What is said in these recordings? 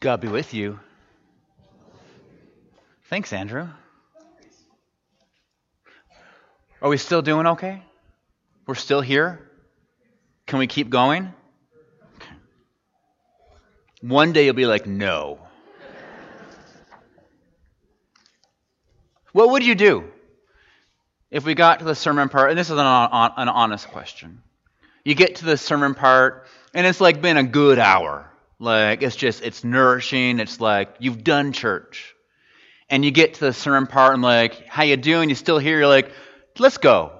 God be with you. Thanks, Andrew. Are we still doing okay? We're still here? Can we keep going? One day you'll be like, no. what would you do if we got to the sermon part? And this is an, an honest question. You get to the sermon part, and it's like been a good hour. Like, it's just, it's nourishing. It's like, you've done church. And you get to the sermon part, and like, how you doing? You still here? You're like, let's go.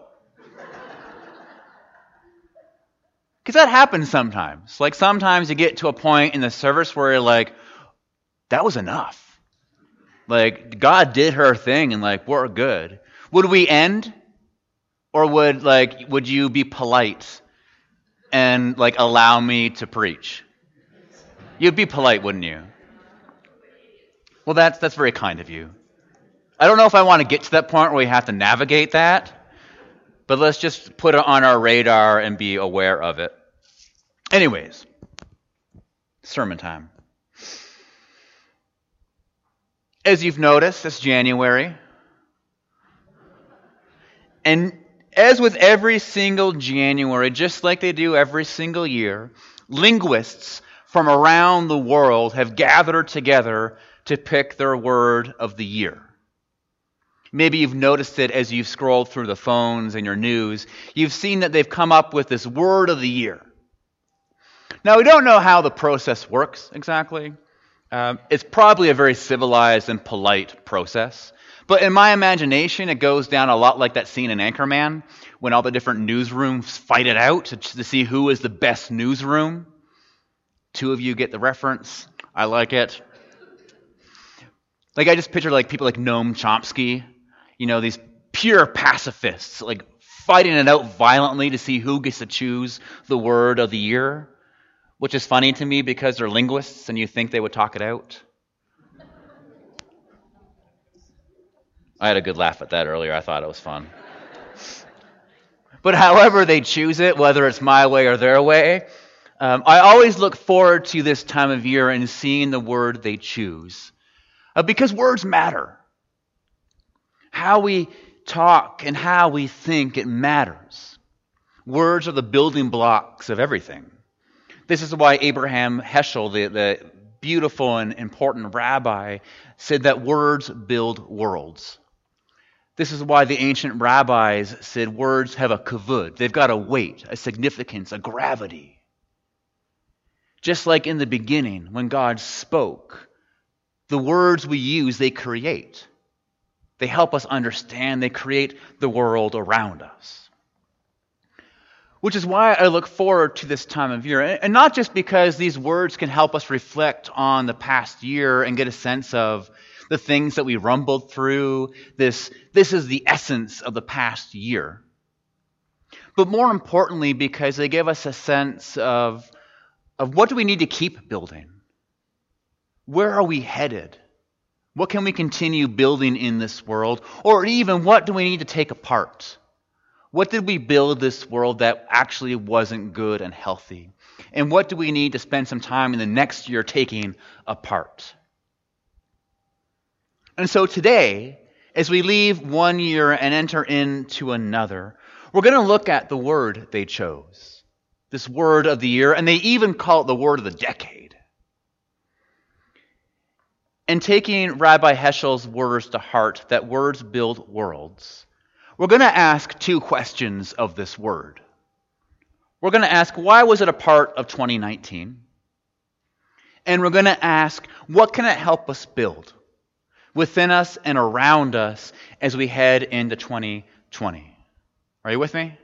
Because that happens sometimes. Like sometimes you get to a point in the service where you're like, that was enough. Like God did her thing and like we're good. Would we end? Or would like would you be polite and like allow me to preach? You'd be polite, wouldn't you? Well, that's that's very kind of you. I don't know if I want to get to that point where we have to navigate that, but let's just put it on our radar and be aware of it. Anyways, sermon time. As you've noticed, it's January. And as with every single January, just like they do every single year, linguists from around the world have gathered together to pick their word of the year. Maybe you've noticed it as you've scrolled through the phones and your news. You've seen that they've come up with this word of the year. Now, we don't know how the process works exactly. Um, it's probably a very civilized and polite process. But in my imagination, it goes down a lot like that scene in Anchorman when all the different newsrooms fight it out to, to see who is the best newsroom. Two of you get the reference. I like it. Like I just picture like people like Noam Chomsky, you know, these pure pacifists, like fighting it out violently to see who gets to choose the word of the year which is funny to me because they're linguists and you think they would talk it out. I had a good laugh at that earlier. I thought it was fun. But however they choose it, whether it's my way or their way, um, I always look forward to this time of year and seeing the word they choose. Uh, because words matter. How we talk and how we think, it matters. Words are the building blocks of everything. This is why Abraham Heschel, the, the beautiful and important rabbi, said that words build worlds. This is why the ancient rabbis said words have a kavod. They've got a weight, a significance, a gravity. Just like in the beginning, when God spoke, the words we use, they create. They help us understand. They create the world around us. Which is why I look forward to this time of year. And not just because these words can help us reflect on the past year and get a sense of the things that we rumbled through. This, this is the essence of the past year. But more importantly, because they give us a sense of, of what do we need to keep building? Where are we headed? What can we continue building in this world? Or even what do we need to take apart? What did we build this world that actually wasn't good and healthy? And what do we need to spend some time in the next year taking apart? And so today, as we leave one year and enter into another, we're going to look at the word they chose. This word of the year, and they even call it the word of the decade. And taking Rabbi Heschel's words to heart that words build worlds, we're going to ask two questions of this word. We're going to ask, why was it a part of 2019? And we're going to ask, what can it help us build within us and around us as we head into 2020? Are you with me?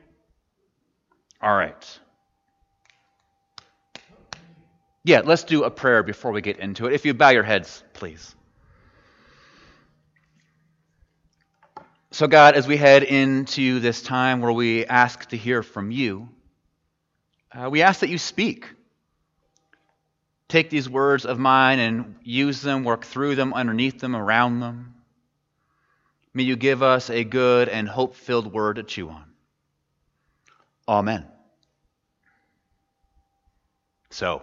All right. Yeah, let's do a prayer before we get into it. If you bow your heads, please. So, God, as we head into this time where we ask to hear from you, uh, we ask that you speak. Take these words of mine and use them, work through them, underneath them, around them. May you give us a good and hope filled word to chew on. Amen. So,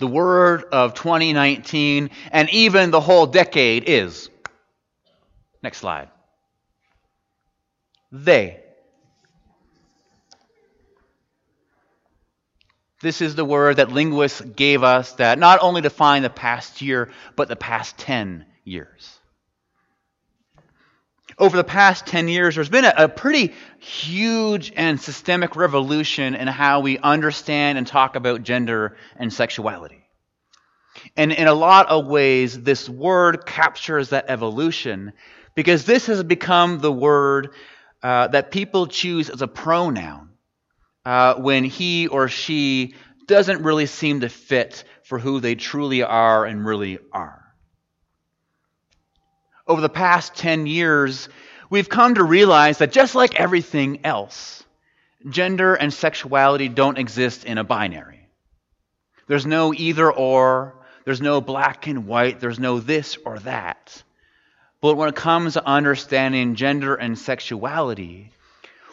The word of 2019 and even the whole decade is. Next slide. They. This is the word that linguists gave us that not only define the past year, but the past 10 years. Over the past 10 years, there's been a, a, pretty huge and systemic revolution in how we understand and talk about gender and sexuality. And in a lot of ways, this word captures that evolution because this has become the word uh, that people choose as a pronoun uh, when he or she doesn't really seem to fit for who they truly are and really are. Over the past 10 years, we've come to realize that just like everything else, gender and sexuality don't exist in a binary. There's no either or, there's no black and white, there's no this or that. But when it comes to understanding gender and sexuality,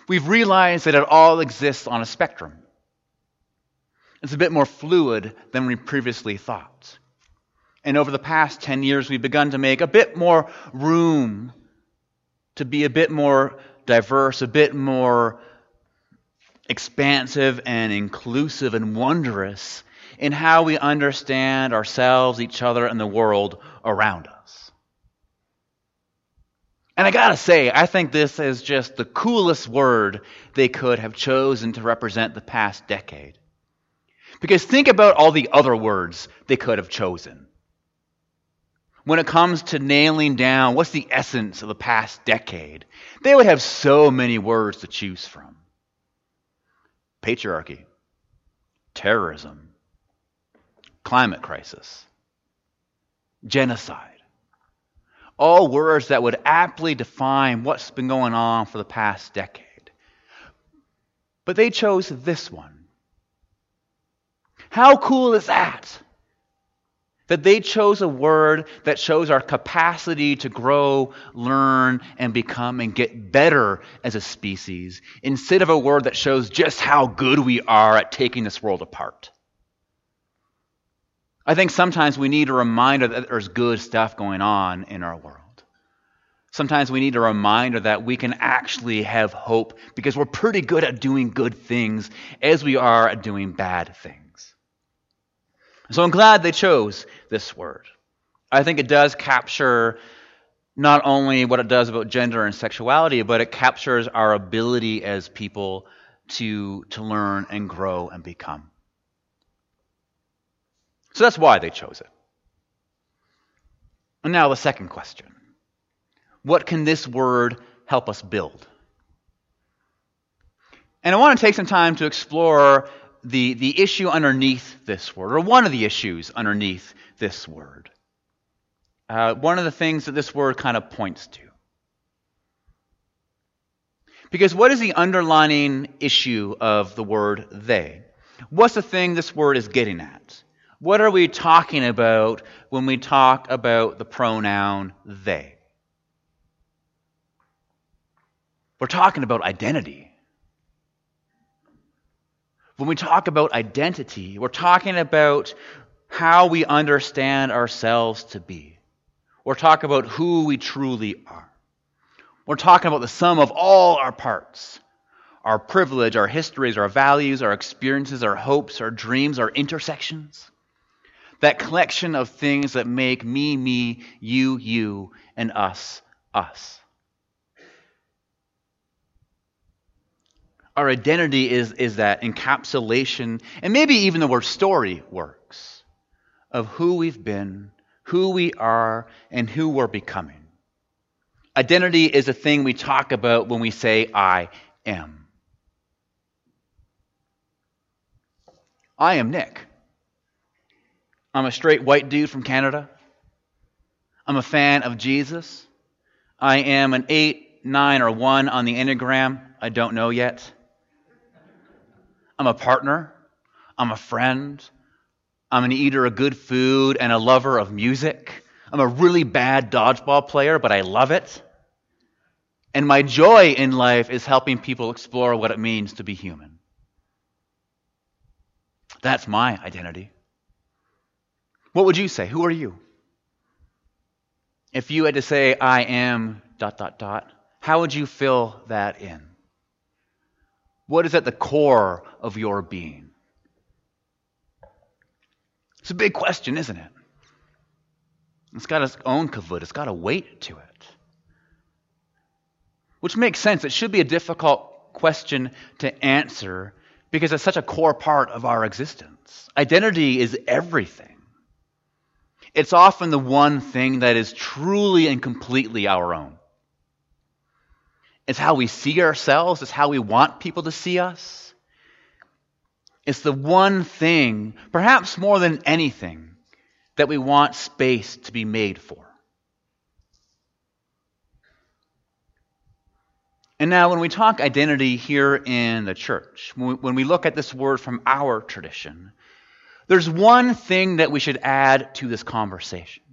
we've realized that it all exists on a spectrum. It's a bit more fluid than we previously thought. And over the past 10 years, we've begun to make a bit more room to be a bit more diverse, a bit more expansive and inclusive and wondrous in how we understand ourselves, each other, and the world around us. And I gotta say, I think this is just the coolest word they could have chosen to represent the past decade. Because think about all the other words they could have chosen. When it comes to nailing down what's the essence of the past decade, they would have so many words to choose from patriarchy, terrorism, climate crisis, genocide all words that would aptly define what's been going on for the past decade. But they chose this one. How cool is that? That they chose a word that shows our capacity to grow, learn, and become and get better as a species, instead of a word that shows just how good we are at taking this world apart. I think sometimes we need a reminder that there's good stuff going on in our world. Sometimes we need a reminder that we can actually have hope because we're pretty good at doing good things as we are at doing bad things. So I'm glad they chose this word. I think it does capture not only what it does about gender and sexuality, but it captures our ability as people to, to learn and grow and become. So that's why they chose it. And now the second question What can this word help us build? And I want to take some time to explore the, the issue underneath this word, or one of the issues underneath this word. Uh, one of the things that this word kind of points to. Because what is the underlining issue of the word they? What's the thing this word is getting at? What are we talking about when we talk about the pronoun they? We're talking about identity. When we talk about identity, we're talking about how we understand ourselves to be. We're talking about who we truly are. We're talking about the sum of all our parts our privilege, our histories, our values, our experiences, our hopes, our dreams, our intersections that collection of things that make me, me, you, you, and us, us. Our identity is, is that encapsulation, and maybe even the word story works, of who we've been, who we are, and who we're becoming. Identity is a thing we talk about when we say, I am. I am Nick. I'm a straight white dude from Canada. I'm a fan of Jesus. I am an 8, 9, or 1 on the Enneagram. I don't know yet. I'm a partner. I'm a friend. I'm an eater of good food and a lover of music. I'm a really bad dodgeball player, but I love it. And my joy in life is helping people explore what it means to be human. That's my identity. What would you say? Who are you? If you had to say, I am dot, dot, dot, how would you fill that in? What is at the core of your being? It's a big question, isn't it? It's got its own kavod, it's got a weight to it. Which makes sense. It should be a difficult question to answer because it's such a core part of our existence. Identity is everything. It's often the one thing that is truly and completely our own. It's how we see ourselves, it's how we want people to see us. It's the one thing, perhaps more than anything, that we want space to be made for. And now, when we talk identity here in the church, when we look at this word from our tradition, there's one thing that we should add to this conversation.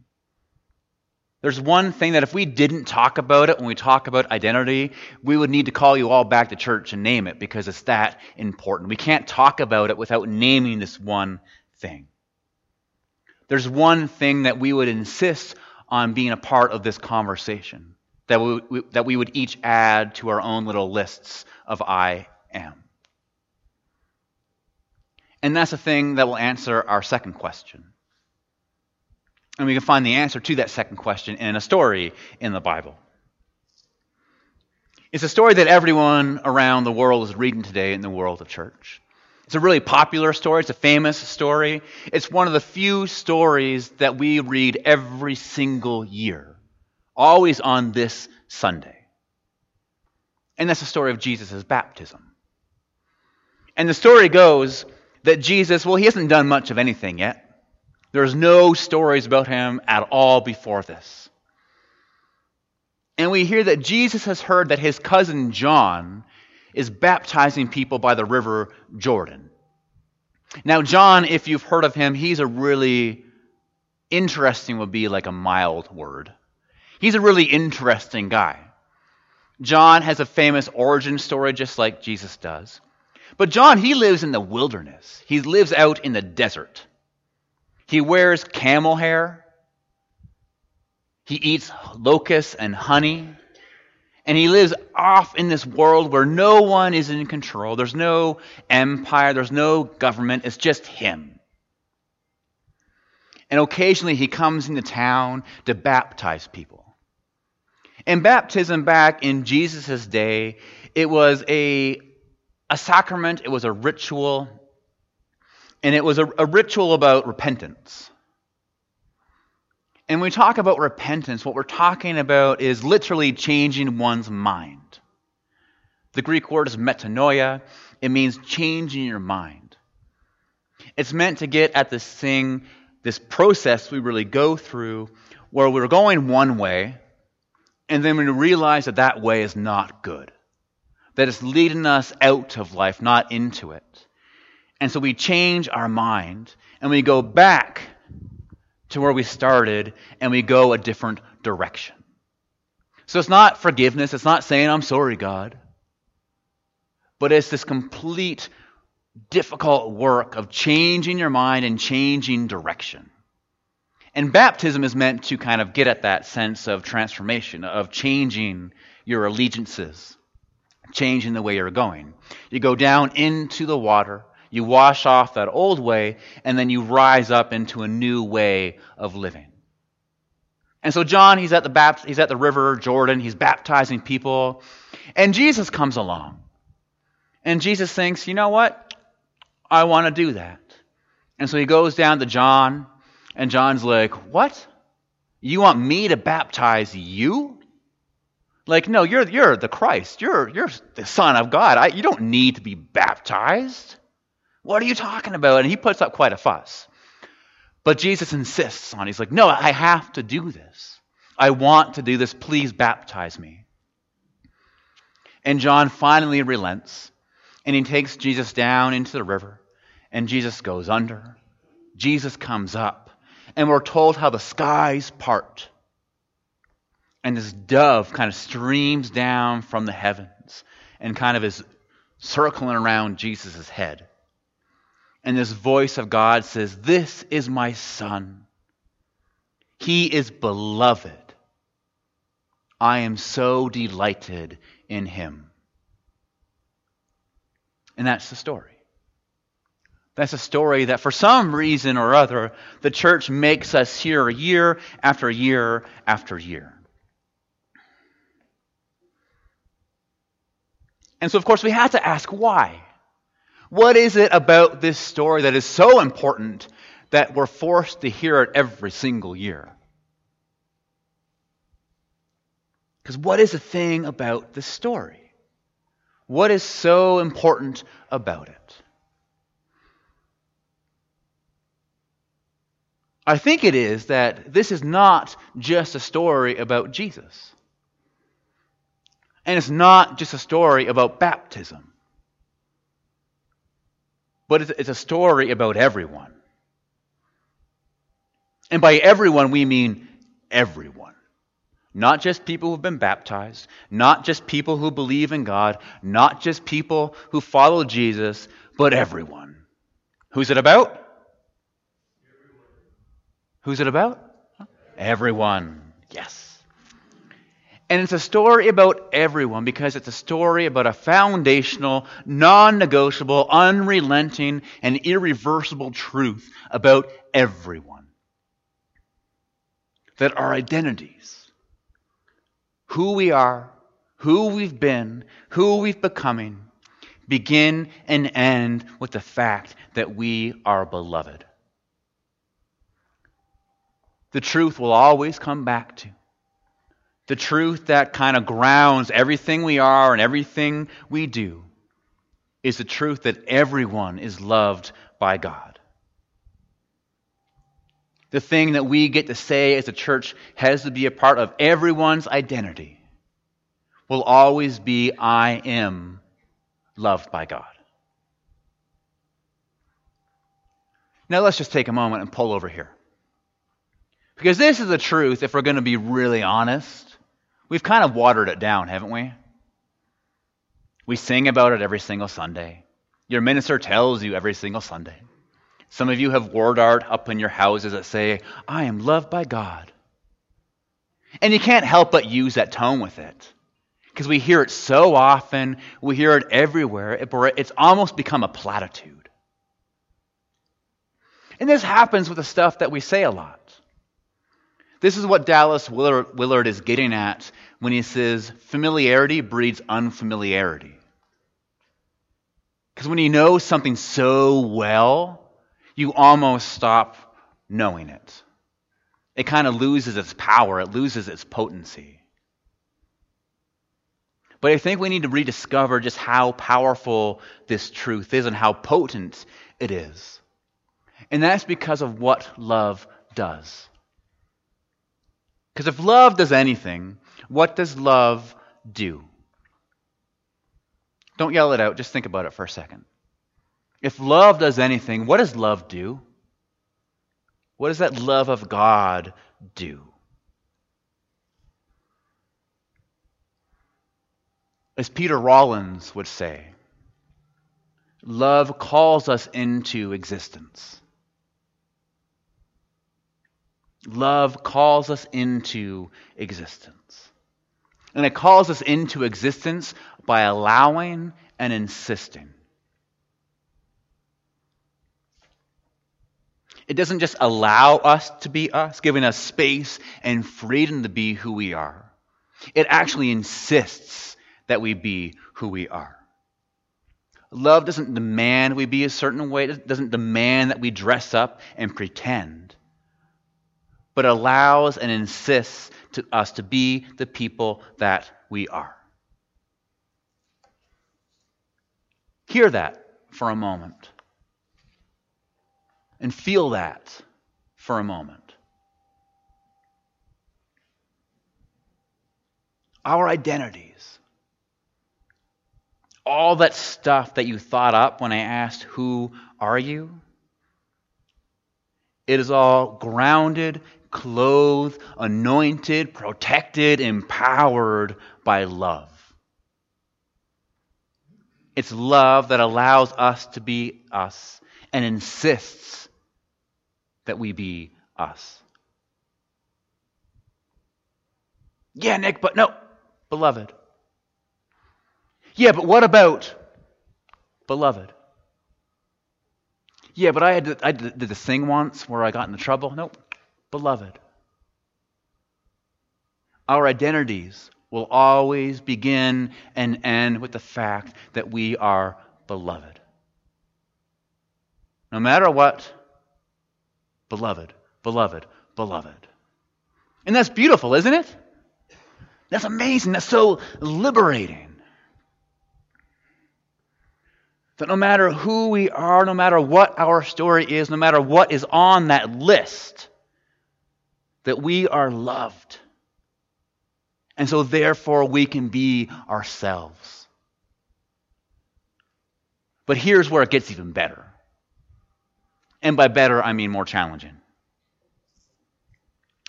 There's one thing that if we didn't talk about it when we talk about identity, we would need to call you all back to church and name it because it's that important. We can't talk about it without naming this one thing. There's one thing that we would insist on being a part of this conversation that we, we, that we would each add to our own little lists of I am. And that's the thing that will answer our second question. And we can find the answer to that second question in a story in the Bible. It's a story that everyone around the world is reading today in the world of church. It's a really popular story. It's a famous story. It's one of the few stories that we read every single year always on this Sunday. And that's the story of Jesus' baptism. And the story goes that Jesus, well, he hasn't done much of anything yet. There's no stories about him at all before this. And we hear that Jesus has heard that his cousin John is baptizing people by the river Jordan. Now, John, if you've heard of him, he's a really interesting, would be like a mild word. He's a really interesting guy. John has a famous origin story just like Jesus does. But John, he lives in the wilderness. He lives out in the desert. He wears camel hair. He eats locusts and honey. And he lives off in this world where no one is in control. There's no empire, there's no government, it's just him. And occasionally he comes into town to baptize people. And baptism back in Jesus' day, it was a, a sacrament, it was a ritual, and it was a, a ritual about repentance. And when we talk about repentance, what we're talking about is literally changing one's mind. The Greek word is metanoia. It means changing your mind. It's meant to get at this thing, this process we really go through, where we're going one way, and then we realize that that way is not good, that it's leading us out of life, not into it. And so we change our mind and we go back to where we started and we go a different direction. So it's not forgiveness, it's not saying, I'm sorry, God. But it's this complete, difficult work of changing your mind and changing direction. And baptism is meant to kind of get at that sense of transformation, of changing your allegiances, changing the way you're going. You go down into the water, you wash off that old way, and then you rise up into a new way of living. And so John, he's at the bapt- he's at the river Jordan, he's baptizing people, and Jesus comes along. And Jesus thinks, "You know what? I want to do that." And so he goes down to John and John's like, What? You want me to baptize you? Like, no, you're, you're the Christ. You're, you're the Son of God. I, you don't need to be baptized. What are you talking about? And he puts up quite a fuss. But Jesus insists on. He's like, No, I have to do this. I want to do this. Please baptize me. And John finally relents and he takes Jesus down into the river. And Jesus goes under. Jesus comes up and we're told how the skies part. And this dove kind of streams down from the heavens and kind of is circling around Jesus' head. And this voice of God says, This is my son, He is beloved. I am so delighted in him. And that's the story. That's a story that for some reason or other, the church makes us hear year after year after year. And so, of course, we have to ask why. What is it about this story that is so important that we're forced to hear it every single year? Because what is the thing about this story? What is so important about it? I think it is that this is not just a story about Jesus. And it's not just a story about baptism. But it's a story about everyone. And by everyone, we mean everyone. Not just people who've been baptized, not just people who believe in God, not just people who follow Jesus, but everyone. Who's it about? Who's it about? Everyone. Yes. And it's a story about everyone because it's a story about a foundational, non negotiable, unrelenting, and irreversible truth about everyone. That our identities, who we are, who we've been, who we've becoming, begin and end with the fact that we are beloved. The truth will always come back to. The truth that kind of grounds everything we are and everything we do is the truth that everyone is loved by God. The thing that we get to say as a church has to be a part of everyone's identity will always be I am loved by God. Now let's just take a moment and pull over here. Because this is the truth, if we're going to be really honest. We've kind of watered it down, haven't we? We sing about it every single Sunday. Your minister tells you every single Sunday. Some of you have word art up in your houses that say, I am loved by God. And you can't help but use that tone with it. Because we hear it so often, we hear it everywhere. It's almost become a platitude. And this happens with the stuff that we say a lot. This is what Dallas Willard is getting at when he says familiarity breeds unfamiliarity. Because when you know something so well, you almost stop knowing it. It kind of loses its power, it loses its potency. But I think we need to rediscover just how powerful this truth is and how potent it is. And that's because of what love does. Because if love does anything, what does love do? Don't yell it out, just think about it for a second. If love does anything, what does love do? What does that love of God do? As Peter Rollins would say, love calls us into existence. Love calls us into existence. And it calls us into existence by allowing and insisting. It doesn't just allow us to be us, giving us space and freedom to be who we are. It actually insists that we be who we are. Love doesn't demand we be a certain way, it doesn't demand that we dress up and pretend but allows and insists to us to be the people that we are. Hear that for a moment. And feel that for a moment. Our identities. All that stuff that you thought up when I asked, Who are you? It is all grounded clothed, anointed, protected, empowered by love. It's love that allows us to be us and insists that we be us. Yeah, Nick, but no, beloved. Yeah, but what about beloved? Yeah, but I, had to, I did this thing once where I got into trouble. Nope, beloved. Our identities will always begin and end with the fact that we are beloved. No matter what, beloved, beloved, beloved. And that's beautiful, isn't it? That's amazing. That's so liberating. That no matter who we are, no matter what our story is, no matter what is on that list, that we are loved. And so, therefore, we can be ourselves. But here's where it gets even better. And by better, I mean more challenging.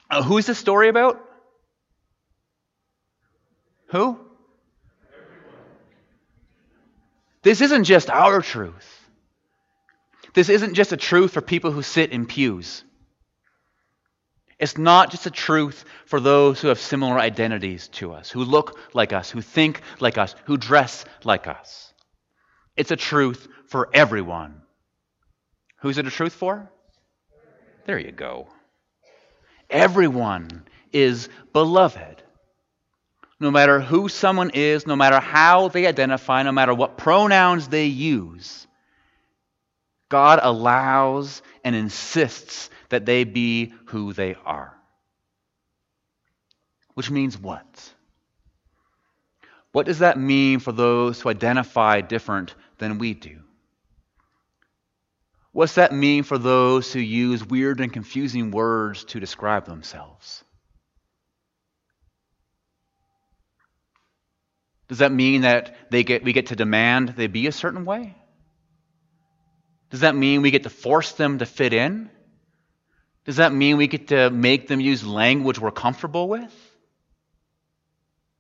Uh, who is this story about? Who? This isn't just our truth. This isn't just a truth for people who sit in pews. It's not just a truth for those who have similar identities to us, who look like us, who think like us, who dress like us. It's a truth for everyone. Who's it a truth for? There you go. Everyone is beloved. No matter who someone is, no matter how they identify, no matter what pronouns they use, God allows and insists that they be who they are. Which means what? What does that mean for those who identify different than we do? What's that mean for those who use weird and confusing words to describe themselves? Does that mean that they get, we get to demand they be a certain way? Does that mean we get to force them to fit in? Does that mean we get to make them use language we're comfortable with?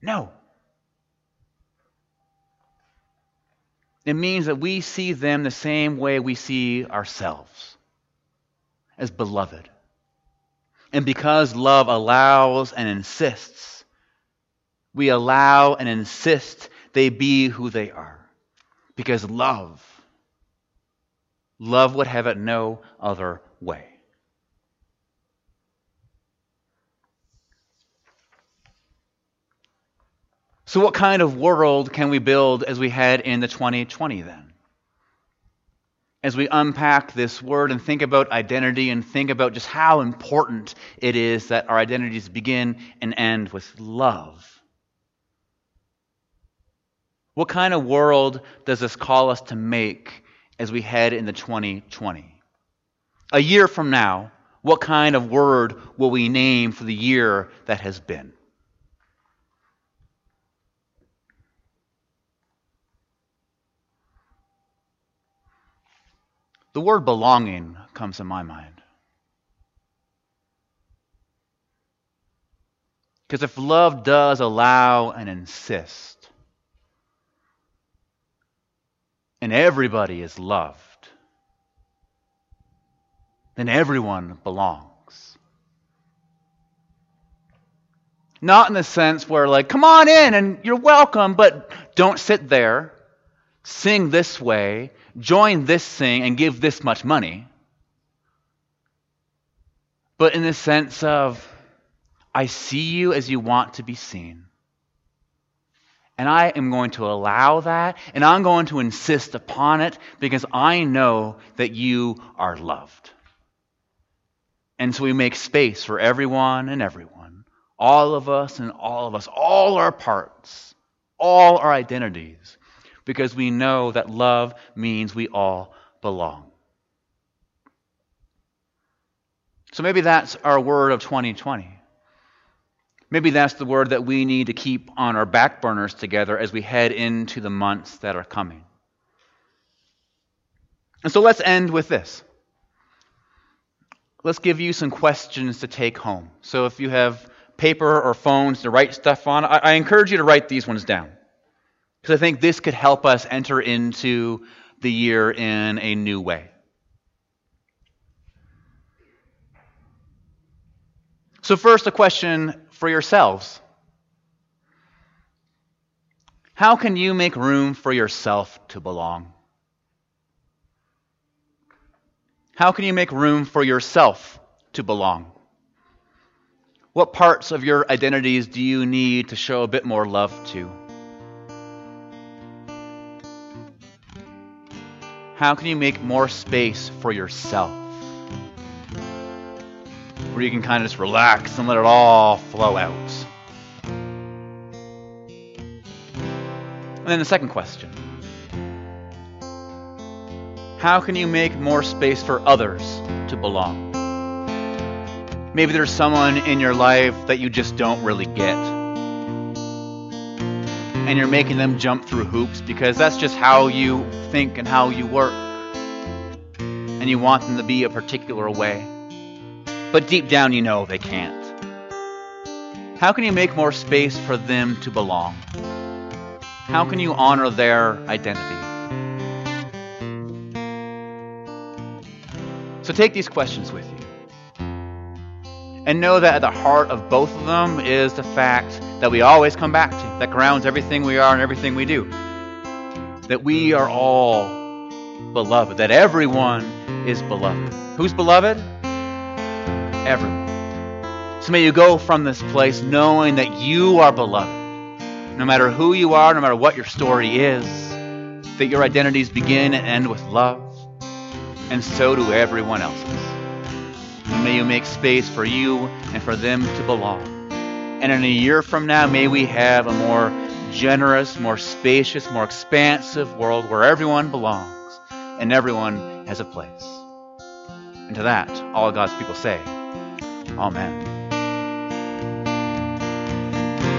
No. It means that we see them the same way we see ourselves as beloved. And because love allows and insists, we allow and insist they be who they are. Because love, love would have it no other way. So, what kind of world can we build as we head into 2020 then? As we unpack this word and think about identity and think about just how important it is that our identities begin and end with love. What kind of world does this call us to make as we head into 2020? A year from now, what kind of word will we name for the year that has been? The word belonging comes to my mind. Because if love does allow and insist, and everybody is loved, then everyone belongs. Not in the sense where, like, come on in and you're welcome, but don't sit there. Sing this way, join this thing and give this much money. But in the sense of, I see you as you want to be seen. And I am going to allow that, and I'm going to insist upon it because I know that you are loved. And so we make space for everyone and everyone, all of us and all of us, all our parts, all our identities because we know that love means we all belong. So maybe that's our word of 2020. Maybe that's the word that we need to keep on our back burners together as we head into the months that are coming. And so let's end with this. Let's give you some questions to take home. So if you have paper or phones to write stuff on, I, I encourage you to write these ones down. Because I think this could help us enter into the year in a new way. So, first, a question for yourselves How can you make room for yourself to belong? How can you make room for yourself to belong? What parts of your identities do you need to show a bit more love to? How can you make more space for yourself? Where you can kind of just relax and let it all flow out. And then the second question How can you make more space for others to belong? Maybe there's someone in your life that you just don't really get. And you're making them jump through hoops because that's just how you think and how you work. And you want them to be a particular way. But deep down, you know they can't. How can you make more space for them to belong? How can you honor their identity? So take these questions with you. And know that at the heart of both of them is the fact that we always come back to, that grounds everything we are and everything we do. That we are all beloved, that everyone is beloved. Who's beloved? Everyone. So may you go from this place knowing that you are beloved no matter who you are, no matter what your story is, that your identities begin and end with love, and so do everyone else's. And may you make space for you and for them to belong. And in a year from now, may we have a more generous, more spacious, more expansive world where everyone belongs and everyone has a place. And to that, all God's people say, Amen.